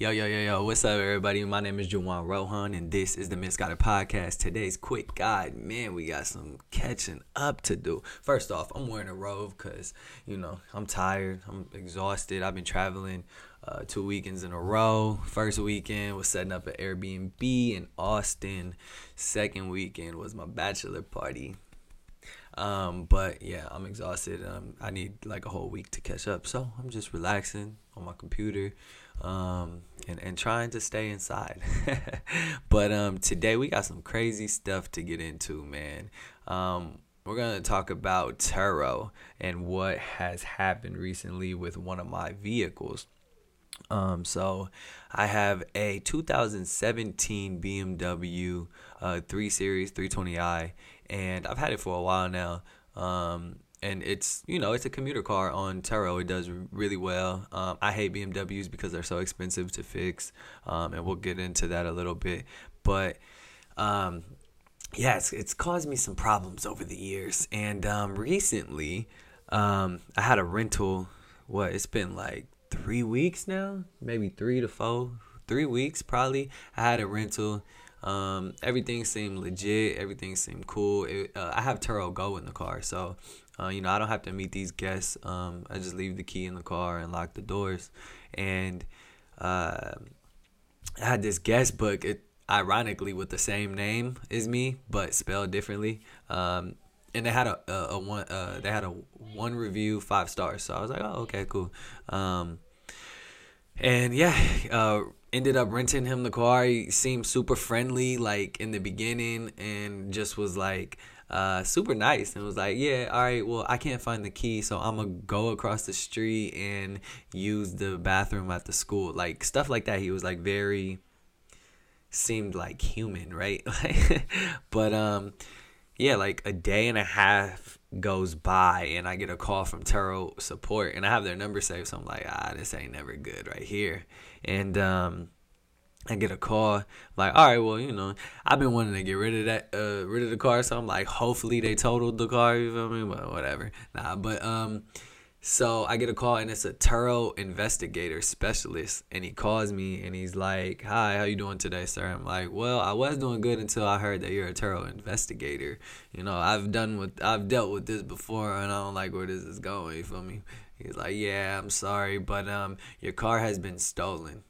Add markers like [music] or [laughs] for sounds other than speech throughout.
Yo, yo, yo, yo, what's up, everybody? My name is Juwan Rohan, and this is the Misguided Podcast. Today's quick guide, man, we got some catching up to do. First off, I'm wearing a robe because, you know, I'm tired, I'm exhausted. I've been traveling uh, two weekends in a row. First weekend was setting up an Airbnb in Austin, second weekend was my bachelor party. Um, but yeah, I'm exhausted. Um, I need like a whole week to catch up, so I'm just relaxing on my computer um, and, and trying to stay inside. [laughs] but um, today we got some crazy stuff to get into, man. Um, we're going to talk about Turo and what has happened recently with one of my vehicles. Um, so I have a 2017 BMW uh, 3 Series 320i, and I've had it for a while now. Um, and it's you know it's a commuter car on Turo. It does really well. Um, I hate BMWs because they're so expensive to fix, um, and we'll get into that a little bit. But um, yeah, it's, it's caused me some problems over the years. And um, recently, um, I had a rental. What it's been like three weeks now, maybe three to four, three weeks probably. I had a rental. Um, everything seemed legit. Everything seemed cool. It, uh, I have Turo Go in the car, so uh, you know, I don't have to meet these guests. Um, I just leave the key in the car and lock the doors. And uh, I had this guest book. It ironically with the same name as me, but spelled differently. Um, and they had a, a, a one. Uh, they had a one review, five stars. So I was like, oh, okay, cool. Um, and yeah, uh, ended up renting him the car. He seemed super friendly, like in the beginning, and just was like uh, super nice and was like, yeah, all right, well, I can't find the key, so I'm gonna go across the street and use the bathroom at the school, like stuff like that. He was like very seemed like human, right? [laughs] but um, yeah, like a day and a half goes by and I get a call from Turo support and I have their number saved, so I'm like, ah, this ain't never good right here, and um I get a call like, all right, well, you know, I've been wanting to get rid of that, uh, rid of the car. So I'm like, hopefully they totaled the car. You feel me? But whatever. Nah, but um, so I get a call and it's a Turo investigator specialist, and he calls me and he's like, "Hi, how you doing today, sir?" I'm like, "Well, I was doing good until I heard that you're a Turo investigator. You know, I've done with, I've dealt with this before, and I don't like where this is going. You feel me?" He's like, "Yeah, I'm sorry, but um, your car has been stolen."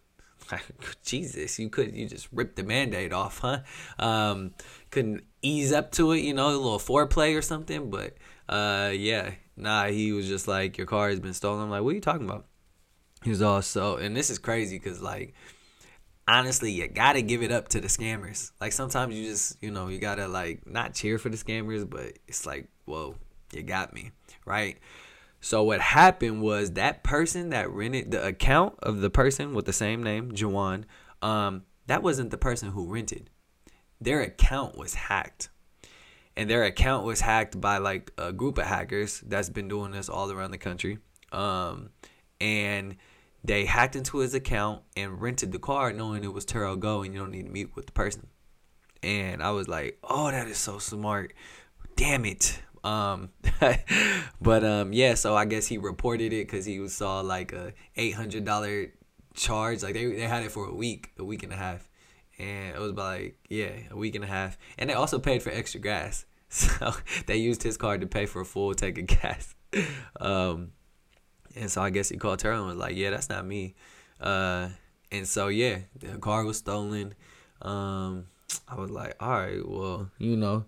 [laughs] Jesus, you could you just rip the Band-Aid off, huh? Um, couldn't ease up to it, you know, a little foreplay or something. But uh, yeah, nah, he was just like, your car has been stolen. I'm like, what are you talking about? He was also, and this is crazy because like, honestly, you gotta give it up to the scammers. Like sometimes you just, you know, you gotta like not cheer for the scammers, but it's like, whoa, you got me, right? So what happened was that person that rented the account of the person with the same name, Jawan, um, that wasn't the person who rented. Their account was hacked. And their account was hacked by like a group of hackers that's been doing this all around the country. Um, and they hacked into his account and rented the car knowing it was Turo Go and you don't need to meet with the person. And I was like, oh, that is so smart. Damn it. Um, [laughs] but um, yeah. So I guess he reported it because he saw like a eight hundred dollar charge. Like they they had it for a week, a week and a half, and it was about like yeah, a week and a half. And they also paid for extra gas, [laughs] so they used his card to pay for a full tank of gas. [laughs] Um, and so I guess he called Turo and was like, yeah, that's not me. Uh, and so yeah, the car was stolen. Um, I was like, all right, well, you know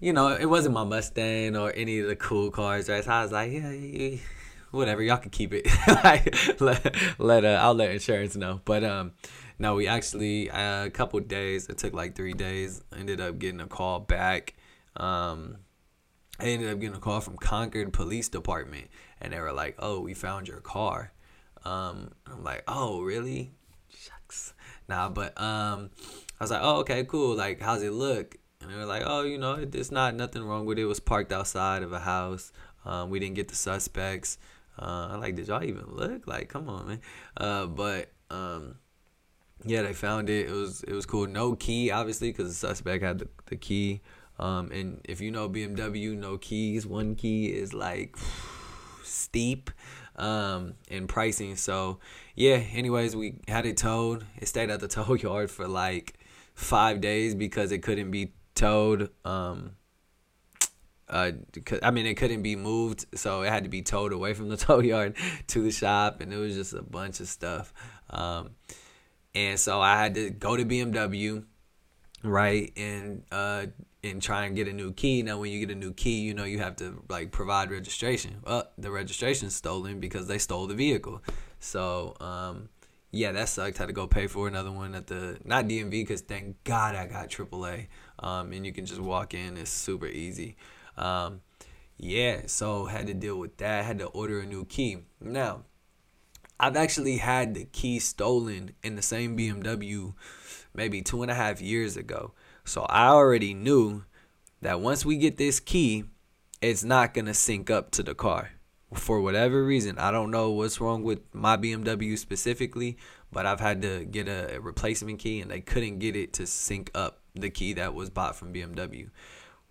you know, it wasn't my Mustang or any of the cool cars, right? So I was like, yeah, yeah whatever, y'all can keep it. [laughs] like, let, let uh, I'll let insurance know. But um, no, we actually uh, a couple days. It took like three days. Ended up getting a call back. Um, I ended up getting a call from Concord Police Department, and they were like, "Oh, we found your car." Um, I'm like, "Oh, really?" Shucks. Nah, but um, I was like, "Oh, okay, cool. Like, how's it look?" And they were like, oh, you know, it's not nothing wrong with it. It was parked outside of a house. Um, we didn't get the suspects. Uh, I'm like, did y'all even look? Like, come on, man. Uh, but um, yeah, they found it. It was it was cool. No key, obviously, because the suspect had the, the key. Um, and if you know BMW, no keys. One key is like steep. um, in pricing. So yeah. Anyways, we had it towed. It stayed at the [laughs] tow yard for like five days because it couldn't be towed. Um, uh, I mean, it couldn't be moved, so it had to be towed away from the [laughs] tow yard to the shop, and it was just a bunch of stuff. Um, and so I had to go to BMW, right, and uh, and try and get a new key. Now, when you get a new key, you know you have to like provide registration. Well, the registration's stolen because they stole the vehicle. So, um, yeah, that sucked. Had to go pay for another one at the not DMV because thank God I got AAA. Um, and you can just walk in. It's super easy. Um, yeah, so had to deal with that. Had to order a new key. Now, I've actually had the key stolen in the same BMW maybe two and a half years ago. So I already knew that once we get this key, it's not gonna sync up to the car. For whatever reason, I don't know what's wrong with my BMW specifically, but I've had to get a replacement key and they couldn't get it to sync up the key that was bought from BMW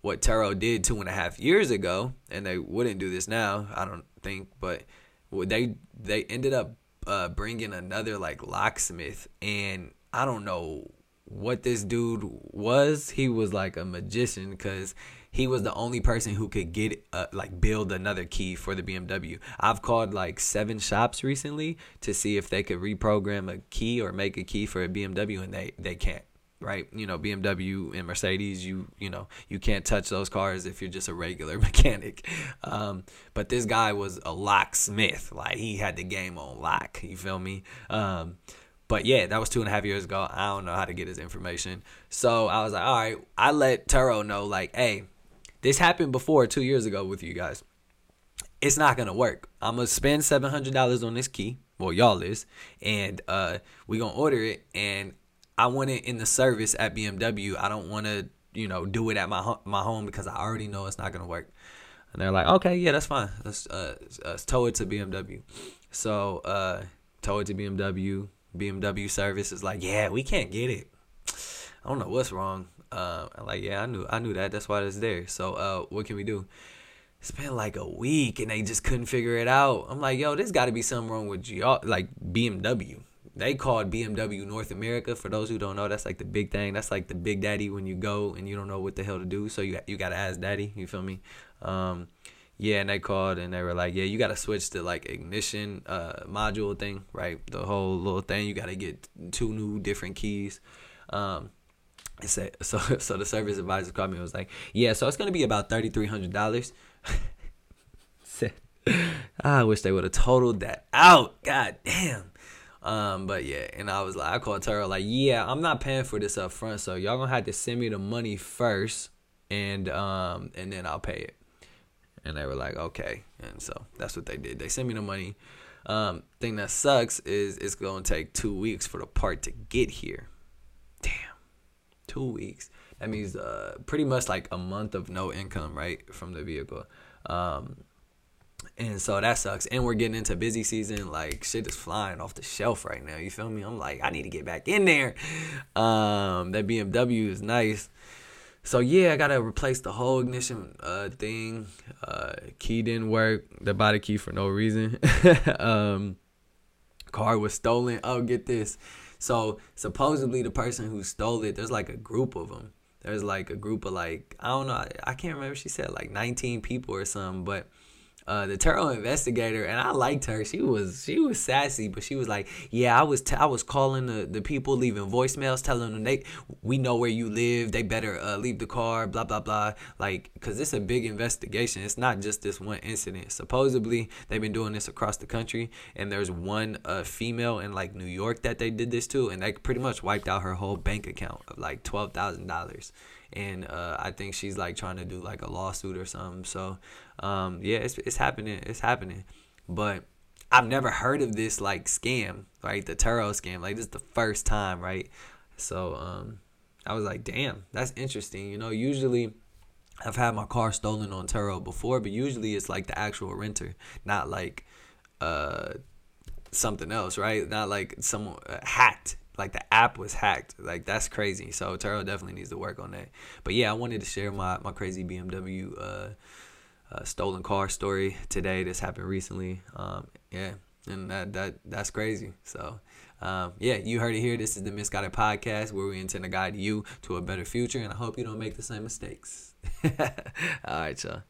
what Turo did two and a half years ago, and they wouldn't do this now. I don't think, but they they ended up uh, bringing another like locksmith, and I don't know what this dude was. He was like a magician because he was the only person who could get uh, like build another key for the BMW. I've called like seven shops recently to see if they could reprogram a key or make a key for a BMW, and they they can't right? You know, BMW and Mercedes, you you know, you can't touch those cars if you're just a regular [laughs] mechanic. Um, but this guy was a locksmith, like he had the game on lock. You feel me? Um, but yeah, that was two and a half years ago. I don't know how to get his information, so I was like, all right. I let Turo know, like, hey, this happened before two years ago with you guys. It's not gonna work. I'm gonna spend seven hundred dollars on this key. Well, y'all is, and uh, we gonna order it, and I want it in the service at BMW. I don't want to, you know, do it at my my home because I already know it's not gonna work. And they're like, okay, yeah, that's fine. Let's uh, uh tow it to BMW. So uh, tow it to BMW. BMW service is like, yeah, we can't get it. I don't know what's wrong. Uh, like, yeah, I knew, I knew that. That's why it's there. So, uh, what can we do? It's been like a week and they just couldn't figure it out. I'm like, yo, there's got to be something wrong with y'all, like BMW they called BMW North America. For those who don't know, that's like the big thing. That's like the big daddy when you go and you don't know what the hell to do. So you you gotta ask daddy. You feel me? Um, yeah, and they called and they were like, yeah, you gotta switch to like ignition uh, module thing, right? The whole little thing. You gotta get two new different keys. Um, [laughs] so so the service advisor called me and was like, yeah, so it's gonna be about thirty three hundred dollars. [laughs] [laughs] I wish they would have totaled that out. God damn. Um, but yeah, and I was like, I called Turo like, yeah, I'm not paying for this up front, so y'all gonna have to send me the money first, and um, and then I'll pay it. And they were like, okay, and so that's what they did. They sent me the money. Um, thing that sucks is it's gonna take two weeks for the part to get here. Damn, two weeks. That means uh, pretty much like a month of no income, right, from the vehicle. Um, and so that sucks. And we're getting into busy season. Like shit is flying off the shelf right now. You feel me? I'm like, I need to get back in there. Um, that BMW is nice. So yeah, I gotta replace the whole ignition uh, thing. Uh, key didn't work. The body key for no reason. [laughs] um, car was stolen. Oh, get this. So supposedly the person who stole it, there's like a group of them. There's like a group of like I don't know. I can't remember. She said like 19 people or something, but uh, the Turo investigator, and I liked her. She was she was sassy, but she was like, "Yeah, I was t- I was calling the, the people, leaving voicemails, telling them they we know where you live. They better uh, leave the car. Blah blah blah. Like, cause it's a big investigation. It's not just this one incident. Supposedly, they've been doing this across the country, and there's one uh, female in like New York that they did this to, and they pretty much wiped out her whole bank account of like twelve thousand dollars and uh, I think she's like trying to do like a lawsuit or something. So um, yeah, it's it's happening. It's happening, but. I've never heard of this like scam, right? The Turo scam. Like this is the first time, right? So um I was like, damn, that's interesting. You know, usually I've had my car stolen on Turo before, but usually it's like the actual renter, not like uh something else, right? Not like someone uh, hacked like the app was hacked. Like that's crazy. So Turo definitely needs to work on that. But yeah, I wanted to share my my crazy BMW uh, a stolen car story today. This happened recently. Um, yeah, and that that that's crazy. So. Um, yeah, you heard it here. This is the Misguided Podcast where we intend to guide you to a better future, and I hope you don't make the same mistakes. [laughs] All right, y'all.